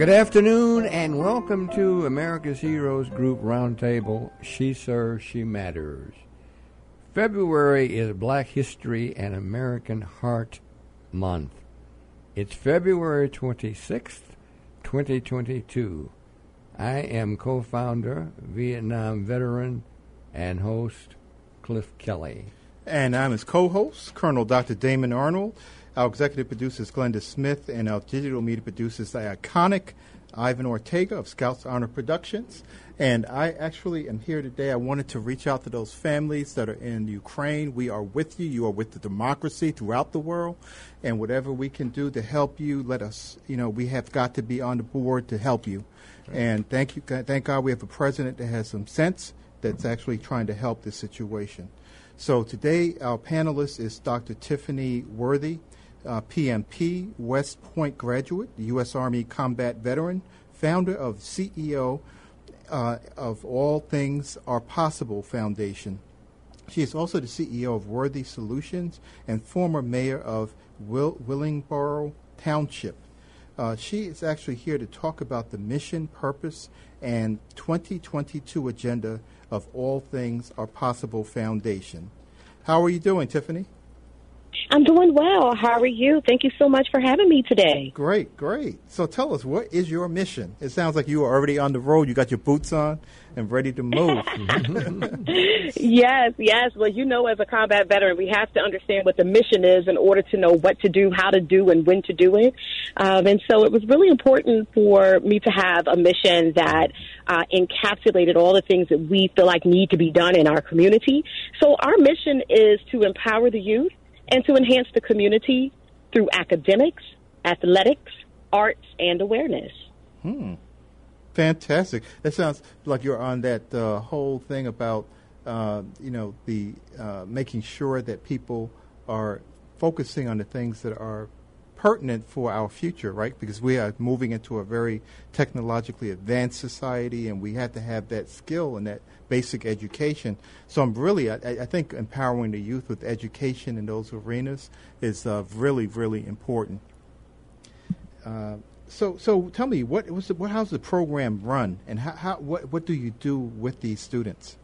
Good afternoon and welcome to America's Heroes Group Roundtable. She Serves, She Matters. February is Black History and American Heart Month. It's February 26th, 2022. I am co founder, Vietnam veteran, and host Cliff Kelly. And I'm his co host, Colonel Dr. Damon Arnold. Our executive producer is Glenda Smith, and our digital media producer is the iconic Ivan Ortega of Scouts Honor Productions. And I actually am here today. I wanted to reach out to those families that are in Ukraine. We are with you. You are with the democracy throughout the world. And whatever we can do to help you, let us, you know, we have got to be on the board to help you. And thank you, thank God we have a president that has some sense that's actually trying to help this situation. So today, our panelist is Dr. Tiffani Worthy uh, PMP, West Point graduate, U.S. Army combat veteran, founder of CEO uh, of All Things Are Possible Foundation. She is also the CEO of Worthy Solutions and former mayor of Will- Willingboro Township. Uh, she is actually here to talk about the mission, purpose, and 2022 agenda of All Things Are Possible Foundation. How are you doing, Tiffani? I'm doing well. How are you? Thank you so much for having me today. Great, great. So tell us, what is your mission? It sounds like you are already on the road. You got your boots on and ready to move. yes, yes. Well, you know, as a combat veteran, we have to understand what the mission is in order to know what to do, how to do, and when to do it. Um, and so it was really important for me to have a mission that uh, encapsulated all the things that we feel like need to be done in our community. So our mission is to empower the youth and to enhance the community through academics, athletics, arts, and awareness. Hmm. Fantastic. That sounds like you're on that uh, whole thing about, uh, you know, the uh, making sure that people are focusing on the things that are pertinent for our future, right? Because we are moving into a very technologically advanced society, and we have to have that skill and that basic education. So I'm really, I, I think empowering the youth with education in those arenas is uh, really, really important. Uh, so, so tell me, what, what's the, what, how's the program run, and how, how, what, what do you do with these students?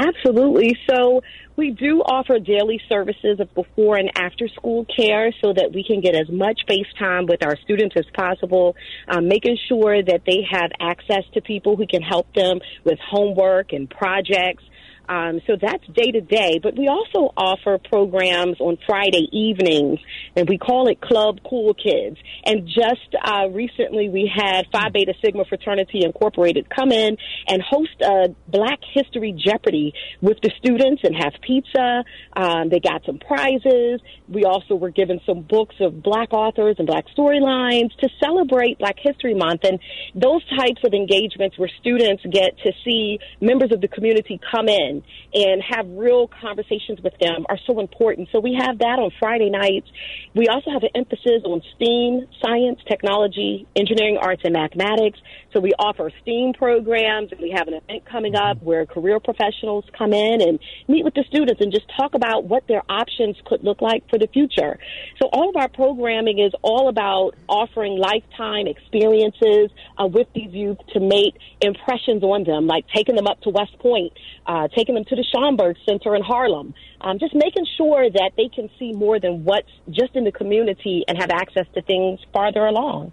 Absolutely. So we do offer daily services of before and after school care so that we can get as much face time with our students as possible, um, making sure that they have access to people who can help them with homework and projects. Um, so that's day to day, but we also offer programs on Friday evenings, and we call it Club Cool Kids. And just uh, recently, we had Phi Beta Sigma Fraternity Incorporated come in and host a Black History Jeopardy with the students and have pizza. Um, they got some prizes. We also were given some books of Black authors and Black storylines to celebrate Black History Month. And those types of engagements where students get to see members of the community come in and have real conversations with them are so important. So we have that on Friday nights. We also have an emphasis on STEAM, science, technology, engineering, arts, and mathematics. So we offer STEAM programs, and we have an event coming up where career professionals come in and meet with the students and just talk about what their options could look like for the future. So all of our programming is all about offering lifetime experiences uh, with these youth to make impressions on them, like taking them up to West Point, uh, taking taking them to the Schomburg Center in Harlem. Um, just making sure that they can see more than what's just in the community and have access to things farther along.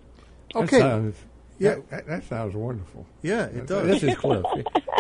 Okay. That sounds, yeah, that, that, sounds wonderful. Yeah, it does. This is Cliff.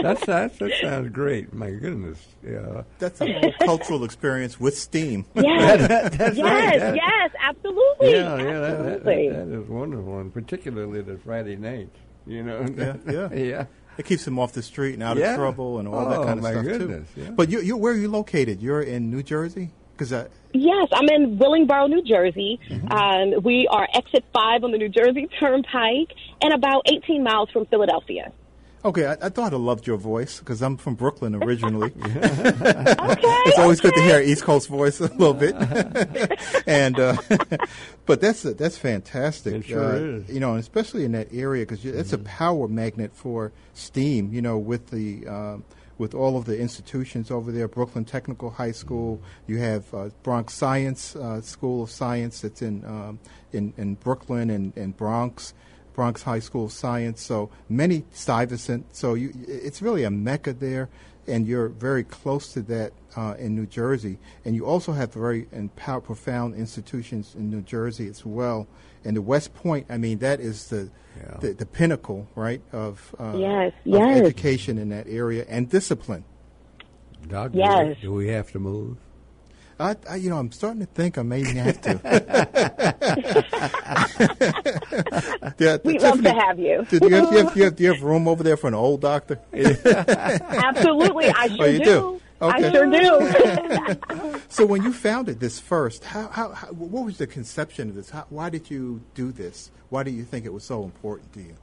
that's, that's, that sounds great. My goodness. Yeah. That's a whole cultural experience with steam. Yes. that, yes, right. yes, absolutely. Yeah, yeah, absolutely. that is wonderful, and particularly the Friday night. You know. Yeah, yeah. yeah. It keeps them off the street and out yeah. of trouble and all oh, that kind of my stuff goodness, too. Yeah. But you, you, where are you located? You're in New Jersey. Because uh, Yes, I'm in Willingboro, New Jersey. Mm-hmm. Um, we are exit five on the New Jersey Turnpike and about 18 miles from Philadelphia. Okay, I, I thought I loved your voice because I'm from Brooklyn originally. Okay. it's always good to hear East Coast voice a little bit. and uh, but that's that's fantastic. It sure uh, is. You know, and especially in that area because it's a power magnet for STEAM. You know, with the um, with all of the institutions over there, Brooklyn Technical High School. You have uh, Bronx Science uh, School of Science that's in um, in, in Brooklyn and, and Bronx. Bronx High School of Science. So many Stuyvesant. So you, it's really a mecca there, and you're very close to that uh, in New Jersey. And you also have very and pow- profound institutions in New Jersey as well. And the West Point, I mean, that is the Yeah. the, the pinnacle, right, of, uh, Yes, of yes. education in that area and discipline. Doc, do Yes. we- do we have to move? I, I, you know, I'm starting to think I may have to. Yeah, We'd love to have you. Do you, have, do, you have, do, you have, do you have room over there for an old doctor? Absolutely. I oh, sure Oh, you do? Okay. I sure do. So when you founded this first, how, how, how what was the conception of this? How, why did you do this? Why do you think it was so important to you?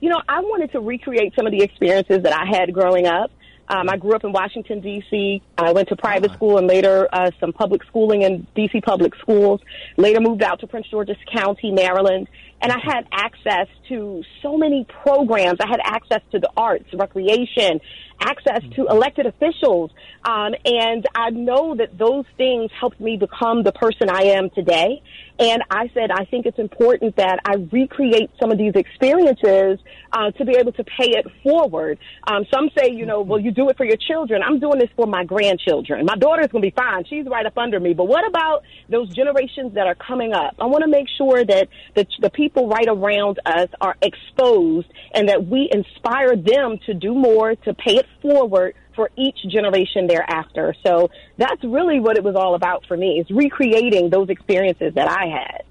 you know, I wanted to recreate some of the experiences that I had growing up. Um, I grew up in Washington, D.C. I went to private Ah. school and later uh, some public schooling in D.C. public schools. Later moved out to Prince George's County, Maryland. And I had access to so many programs. I had access to the arts, recreation, access to elected officials. Um, and I know that those things helped me become the person I am today. And I said, I think it's important that I recreate some of these experiences uh, to be able to pay it forward. Um, some say, you know, well, you do it for your children. I'm doing this for my grandchildren. My daughter's going to be fine. She's right up under me. But what about those generations that are coming up? I want to make sure that the, the people right around us are exposed and that we inspire them to do more, to pay it forward for each generation thereafter. So that's really what it was all about for me, is recreating those experiences that I had.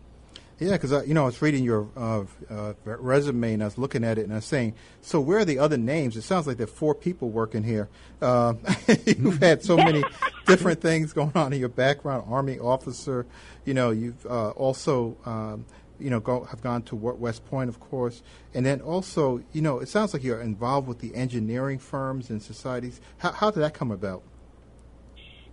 Yeah, because you know I was reading your uh, uh, resume and I was looking at it and I was saying, so where are the other names? It sounds like there are four people working here. Uh, you've had so many different things going on in your background. Army officer, you know, you've uh, also. Um, you know, go, have gone to West Point, of course, and then also, you know, it sounds like you're involved with the engineering firms and societies. How, how did that come about?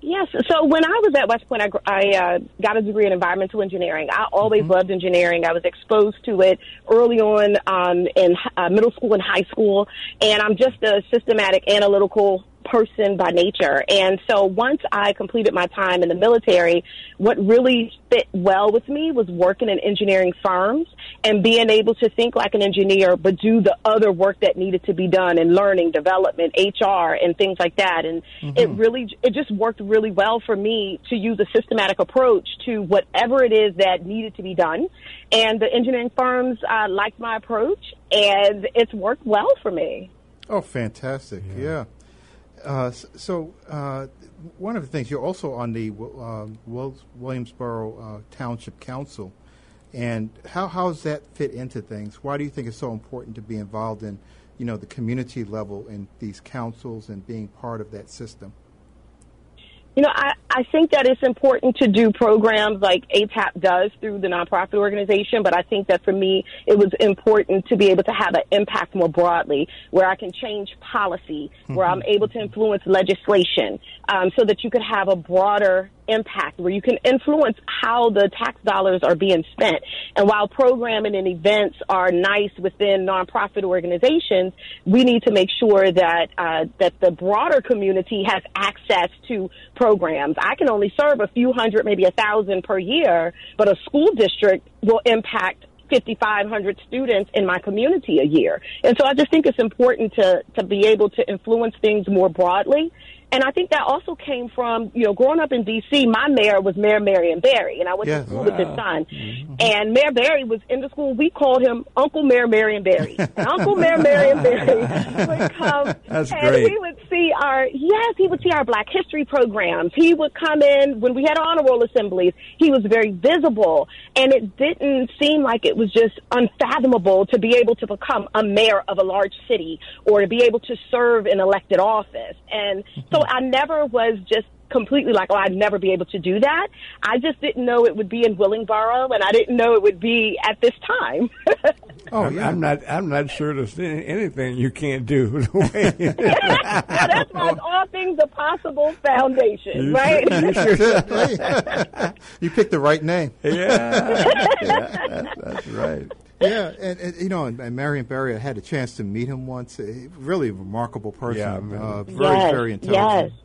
Yes. So when I was at West Point, I, I uh, got a degree in environmental engineering. I always loved engineering. I was exposed to it early on um, in uh, middle school and high school, and I'm just a systematic, analytical person by nature. And so once I completed my time in the military, what really fit well with me was working in engineering firms and being able to think like an engineer, but do the other work that needed to be done in learning, development, HR, and things like that. And it really, it just worked really well for me to use a systematic approach to whatever it is that needed to be done. And the engineering firms uh, liked my approach, and it's worked well for me. Oh, fantastic! Yeah. Uh, so uh, one of the things you're also on the uh, Williamsboro uh, Township Council, and how how does that fit into things? Why do you think it's so important to be involved in, you know, the community level in these councils and being part of that system? You know, I, I think that it's important to do programs like ATAP does through the nonprofit organization, but I think that for me, it was important to be able to have an impact more broadly, where I can change policy, where I'm able to influence legislation, um, so that you could have a broader impact, where you can influence how the tax dollars are being spent. And while programming and events are nice within nonprofit organizations, we need to make sure that uh, that the broader community has access to programs. I can only serve a few hundred, maybe a thousand per year, but a school district will impact 5,500 students in my community a year. And so I just think it's important to, to be able to influence things more broadly. And I think that also came from, you know, growing up in D.C., my mayor was Mayor Marion Barry, and I went Yes. to school with his son. Mm-hmm. And Mayor Barry was in the school. We called him Uncle Mayor Marion Barry. Uncle Mayor Marion Barry would come That's and great. he would see our, yes, he would see our Black History programs. He would come in when we had honor roll assemblies. He was very visible, and it didn't seem like it was just unfathomable to be able to become a mayor of a large city or to be able to serve in elected office. And so I never was just completely like, oh, I'd never be able to do that. I just didn't know it would be in Willingboro, and I didn't know it would be at this time. oh, I'm, yeah. I'm not. I'm not sure there's anything you can't do. that's why all things are possible foundation, you right? Sure, you, sure you picked the right name. Yeah, yeah that's, that's right. Yeah, and, and, you know, and, and Marion Barry, I had a chance to meet him once. A really remarkable person. Yeah, uh, very, yes, very intelligent. Yes.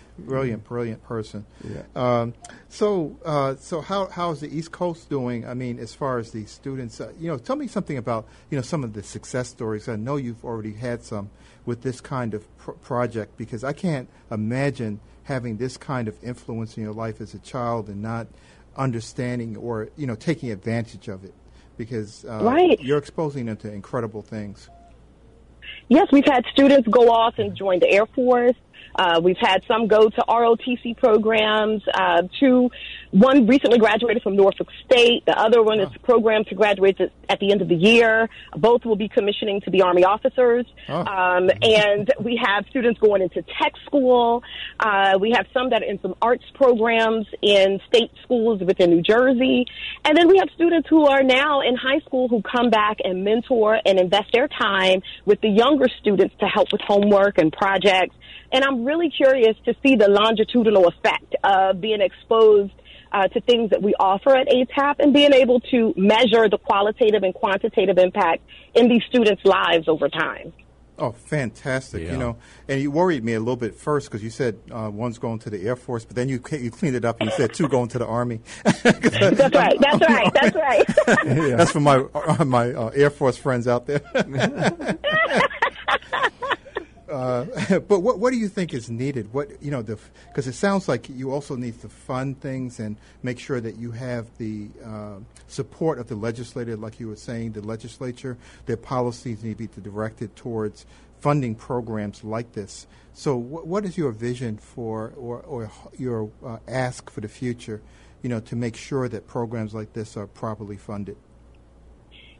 brilliant, brilliant person. Yeah. Um, so, uh, so how how is the East Coast doing? I mean, as far as the students, uh, you know, tell me something about you know some of the success stories. I know you've already had some with this kind of pr- project because I can't imagine having this kind of influence in your life as a child and not understanding or you know taking advantage of it because uh, right. you're exposing them to incredible things. Yes, we've had students go off and join the Air Force. Uh, we've had some go to ROTC programs. Uh, two, one recently graduated from Norfolk State. The other one is programmed to graduate at the end of the year. Both will be commissioning to be Army officers. Oh. Um, and we have students going into tech school. Uh, we have some that are in some arts programs in state schools within New Jersey. And then we have students who are now in high school who come back and mentor and invest their time with the younger students to help with homework and projects and I'm really curious to see the longitudinal effect of being exposed uh, to things that we offer at ATAP and being able to measure the qualitative and quantitative impact in these students' lives over time. Oh, fantastic! Yeah. You know, and you worried me a little bit first because you said uh, one's going to the Air Force, but then you you cleaned it up and you said two going to the Army. that's right. That's right. That's right. yeah. That's for my uh, my uh, Air Force friends out there. Uh, but what what do you think is needed? What you know, because it sounds like you also need to fund things and make sure that you have the uh, support of the legislature, like you were saying, the legislature. Their policies need to be directed towards funding programs like this. So, wh- what is your vision for, or, or your uh, ask for the future? You know, to make sure that programs like this are properly funded.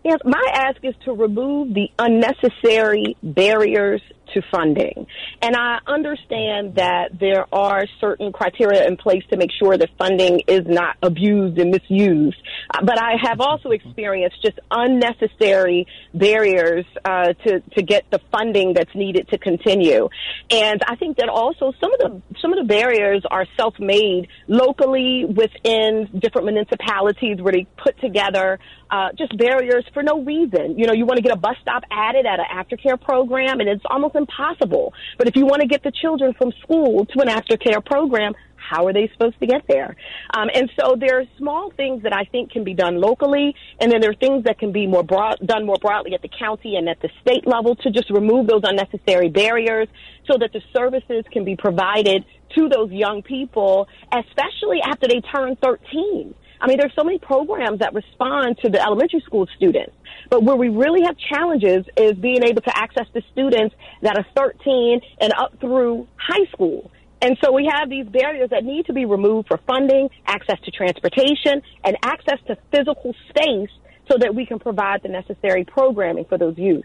Yes, my ask is to remove the unnecessary barriers to funding. And I understand that there are certain criteria in place to make sure that funding is not abused and misused. Uh, but I have also experienced just unnecessary barriers uh, to to get the funding that's needed to continue. And I think that also some of the some of the barriers are self-made locally within different municipalities where they put together uh, just barriers for no reason. You know, you want to get a bus stop added at an aftercare program, and it's almost impossible. But if you want to get the children from school to an aftercare program, how are they supposed to get there? Um, and so there are small things that I think can be done locally, and then there are things that can be more broad, done more broadly at the county and at the state level to just remove those unnecessary barriers so that the services can be provided to those young people, especially after they turn 13. I mean, there's so many programs that respond to the elementary school students. But where we really have challenges is being able to access the students that are 13 and up through high school. And so we have these barriers that need to be removed for funding, access to transportation, and access to physical space so that we can provide the necessary programming for those youth.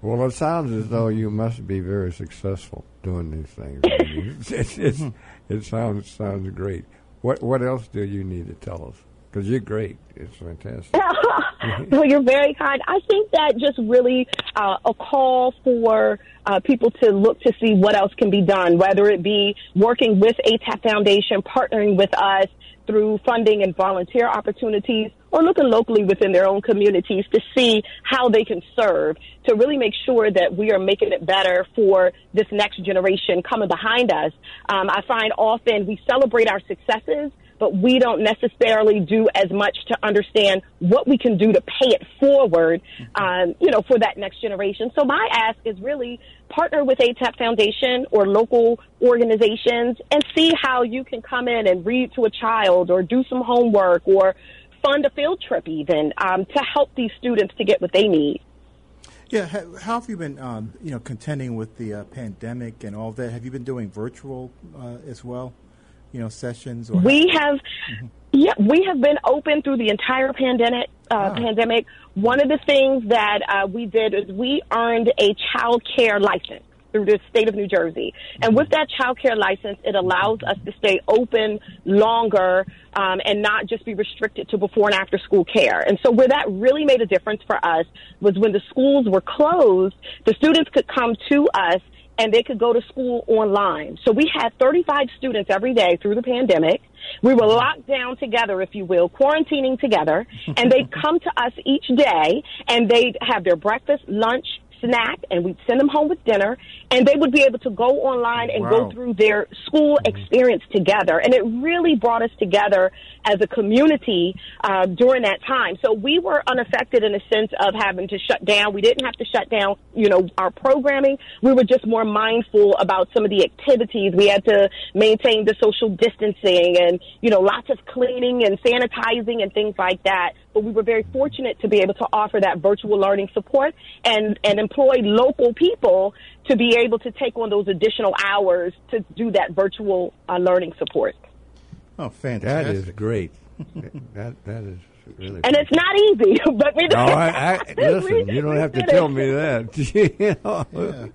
Well, it sounds as though you must be very successful doing these things. it's, it's, hmm. it sounds sounds great. What what else do you need to tell us? Because you're great. It's fantastic. well, you're very kind. I think that just really uh, a call for uh, people to look to see what else can be done, whether it be working with ATAP Foundation, partnering with us through funding and volunteer opportunities, or looking locally within their own communities to see how they can serve to really make sure that we are making it better for this next generation coming behind us. Um, I find often we celebrate our successes, but we don't necessarily do as much to understand what we can do to pay it forward, um, you know, for that next generation. So my ask is really partner with ATAP Foundation or local organizations and see how you can come in and read to a child or do some homework or fund a field trip even um, to help these students to get what they need. Yeah, how have you been, um, you know, contending with the uh, pandemic and all that? Have you been doing virtual uh, as well? you know sessions? Or we have, mm-hmm. yeah, we have been open through the entire pandemic. Uh, ah. Pandemic. One of the things that uh, we did is we earned a child care license. Through the state of New Jersey. And with that child care license, it allows us to stay open longer um, and not just be restricted to before and after school care. And so where that really made a difference for us was when the schools were closed, the students could come to us and they could go to school online. So we had 35 students every day through the pandemic. We were locked down together, if you will, quarantining together, and they'd come to us each day and they'd have their breakfast, lunch, snack and we'd send them home with dinner and they would be able to go online and wow. go through their school mm-hmm. experience together. And it really brought us together as a community uh, during that time. So we were unaffected in the sense of having to shut down. We didn't have to shut down, you know, our programming. We were just more mindful about some of the activities. We had to maintain the social distancing and, you know, lots of cleaning and sanitizing and things like that. But we were very fortunate to be able to offer that virtual learning support and, and employ local people to be able to take on those additional hours to do that virtual uh, learning support. Oh, fantastic! That is great. that that is really. And it's not easy, but we. No, I, I, listen. you don't have to tell me that. you know? Yeah.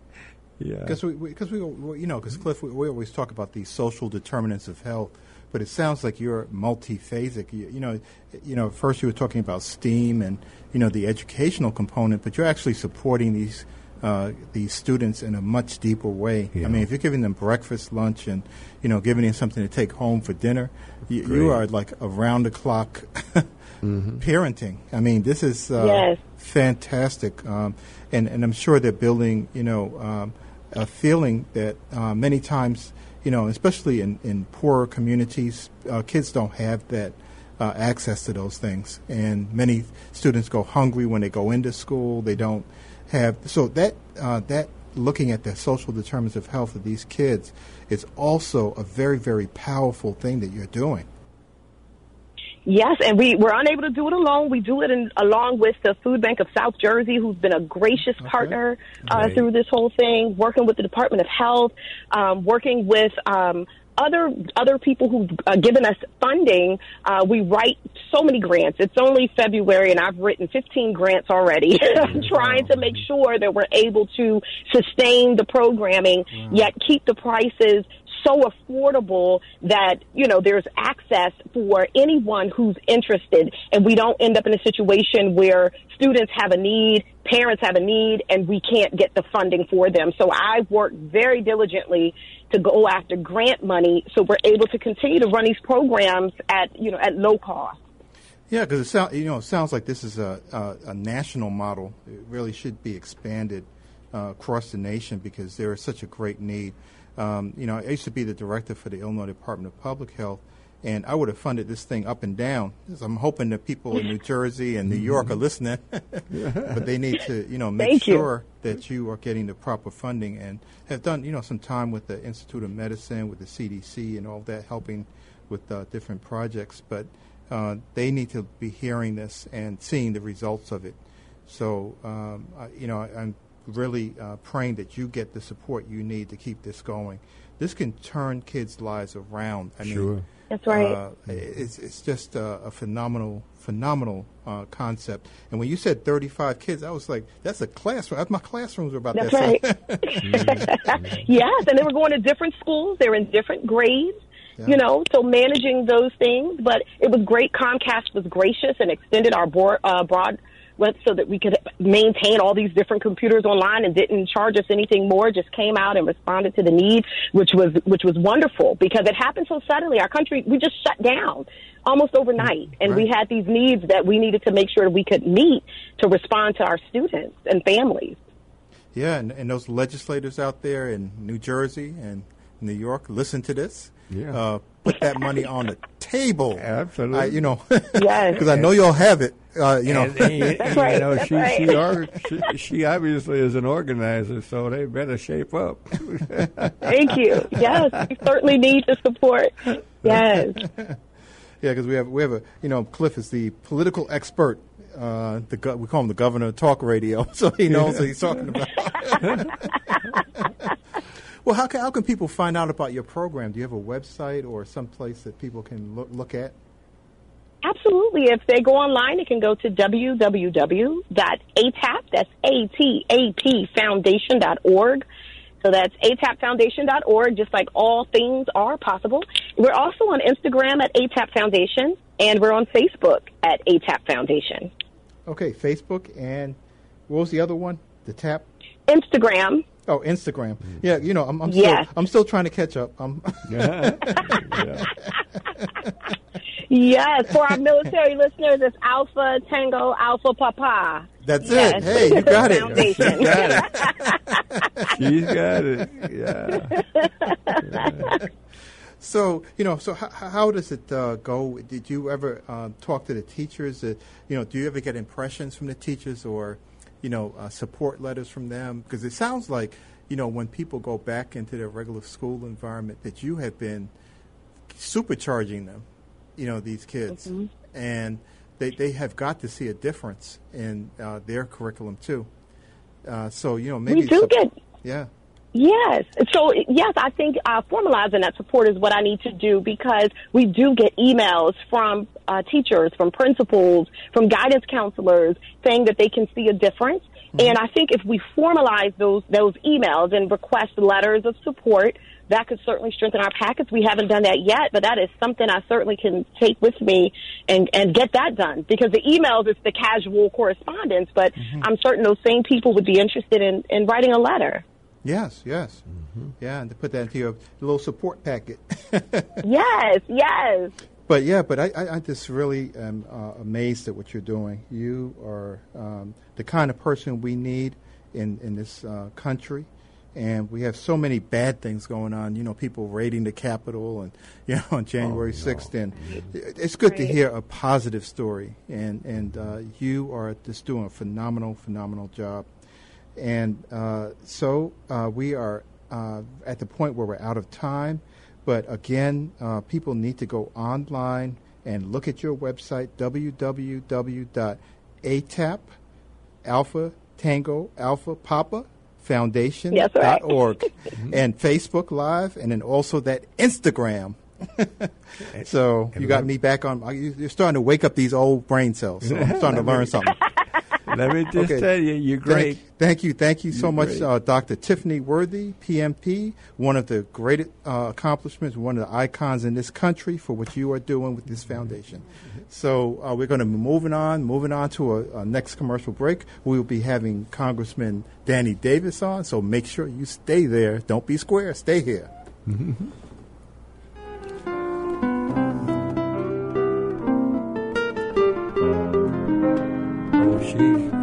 Yeah. Because we, because we, we, you know, because Cliff, we, we, always talk about the social determinants of health, but it sounds like you're multiphasic. You, you know, you know, first you were talking about STEAM and you know the educational component, but you're actually supporting these uh, these students in a much deeper way. Yeah. I mean, if you're giving them breakfast, lunch, and you know, giving them something to take home for dinner, you, you are like around the clock mm-hmm. parenting. I mean, this is uh, yes. fantastic, um, and and I'm sure they're building, you know, um, a feeling that uh, many times, you know, especially in in poorer communities, uh, kids don't have that. Uh, access to those things, and many students go hungry when they go into school. They don't have so that uh, that looking at the social determinants of health of these kids is also a very very powerful thing that you're doing. Yes, and we we're unable to do it alone. We do it in, along with the Food Bank of South Jersey, who's been a gracious okay. partner uh, through this whole thing. Working with the Department of Health, um, working with um, other other people who've uh, given us funding, uh, we write so many grants. It's only February, and I've written 15 grants already, trying to make sure that we're able to sustain the programming, yet keep the prices so affordable that, you know, there's access for anyone who's interested and we don't end up in a situation where students have a need, parents have a need, and we can't get the funding for them. So I've worked very diligently to go after grant money so we're able to continue to run these programs at, you know, at low cost. Yeah, because it sounds you know it sounds like this is a, a, a national model. It really should be expanded uh, across the nation because there is such a great need. Um, you know, I used to be the director for the Illinois Department of Public Health, and I would have funded this thing up and down. I'm hoping that people in New Jersey and New York are listening, but they need to, you know, make Thank sure you. that you are getting the proper funding and have done, you know, some time with the Institute of Medicine, with the CDC, and all that, helping with uh, different projects. But uh, they need to be hearing this and seeing the results of it. So, um, I, you know, I, am really uh, praying that you get the support you need to keep this going. This can turn kids' lives around. I sure. mean, that's right. Uh, it's, it's just a, a phenomenal, phenomenal uh, concept. And when you said 35 kids, I was like, that's a classroom. My classrooms are about that's that right. yes, and they were going to different schools. They're in different grades. Yeah. You know, so managing those things, but it was great. Comcast was gracious and extended our board, uh, broad went so that we could maintain all these different computers online and didn't charge us anything more. Just came out and responded to the need, which was which was wonderful because it happened so suddenly. Our country we just shut down almost overnight, and right. we had these needs that we needed to make sure we could meet to respond to our students and families. Yeah, and, and those legislators out there in New Jersey and New York, listen to this. Yeah. Uh, put that money on the table. Absolutely. I, you know, yes. Because I know you'll have it. Uh, you know, and, and, That's right. You know, That's she, right. she, are, she, she obviously is an organizer, so they better shape up. Thank you. Yes, we certainly need the support. Yes. yeah, because we have we have a you know Cliff is the political expert. Uh, the go- we call him the governor of talk radio, so he knows what he's talking about. Well, how can how can people find out about your program? Do you have a website or some place that people can look look at? Absolutely. If they go online, they can go to www.atap, that's A-T-A-P foundation.org. So that's atapfoundation.org, just like all things are possible. We're also on Instagram at ATAP Foundation, and we're on Facebook at ATAP Foundation. Okay, Facebook and what was the other one? The tap. Instagram. Oh, Instagram. Yeah, you know, I'm, I'm Yes. still I'm still trying to catch up. I'm Yeah. Yes, for our military listeners, it's Alpha Tango Alpha Papa. That's Yes. it. Hey, you got it. Foundation. She's got it. Yeah. So you know, so how, how does it uh, go? Did you ever um, talk to the teachers? Uh, you know, do you ever get impressions from the teachers, or you know, uh, support letters from them? Because it sounds like you know when people go back into their regular school environment, that you have been supercharging them. You know, these kids, and they they have got to see a difference in uh, their curriculum too. Uh, so you know, maybe We do sup- get yeah. Yes. So, yes, I think uh, formalizing that support is what I need to do because we do get emails from uh, teachers, from principals, from guidance counselors saying that they can see a difference. And I think if we formalize those those emails and request letters of support, that could certainly strengthen our packets. We haven't done that yet, but that is something I certainly can take with me and and get that done because the emails is the casual correspondence, but I'm certain those same people would be interested in in writing a letter. Yes, yes. Yeah, and to put that into your little support packet. Yes, yes. but yeah, but I, I, I just really am uh, amazed at what you're doing. You are um, the kind of person we need in, in this uh, country. And we have so many bad things going on. You know, people raiding the Capitol, and you know, on January sixth. And it's good to hear a positive story. And and uh, you are just doing a phenomenal, phenomenal job. And uh, so uh, we are uh, at the point where we're out of time. But again, uh, people need to go online and look at your website, www.atap, Alpha Tango Alpha Papa Foundation Yes, right. dot org and Facebook Live, and then also that Instagram. so you got me back on. you- You're starting to wake up these old brain cells. So I'm starting to learn something. Let me just Okay. tell you, you're great. Thank, thank you, thank you so You're much, uh, Dr. Tiffani Worthy, PMP, one of the great uh, accomplishments, one of the icons in this country for what you are doing with this foundation. So uh, we're going to be moving on, moving on to a, a next commercial break. We will be having Congressman Danny Davis on, so make sure you stay there. Don't be square. Stay here. Oh,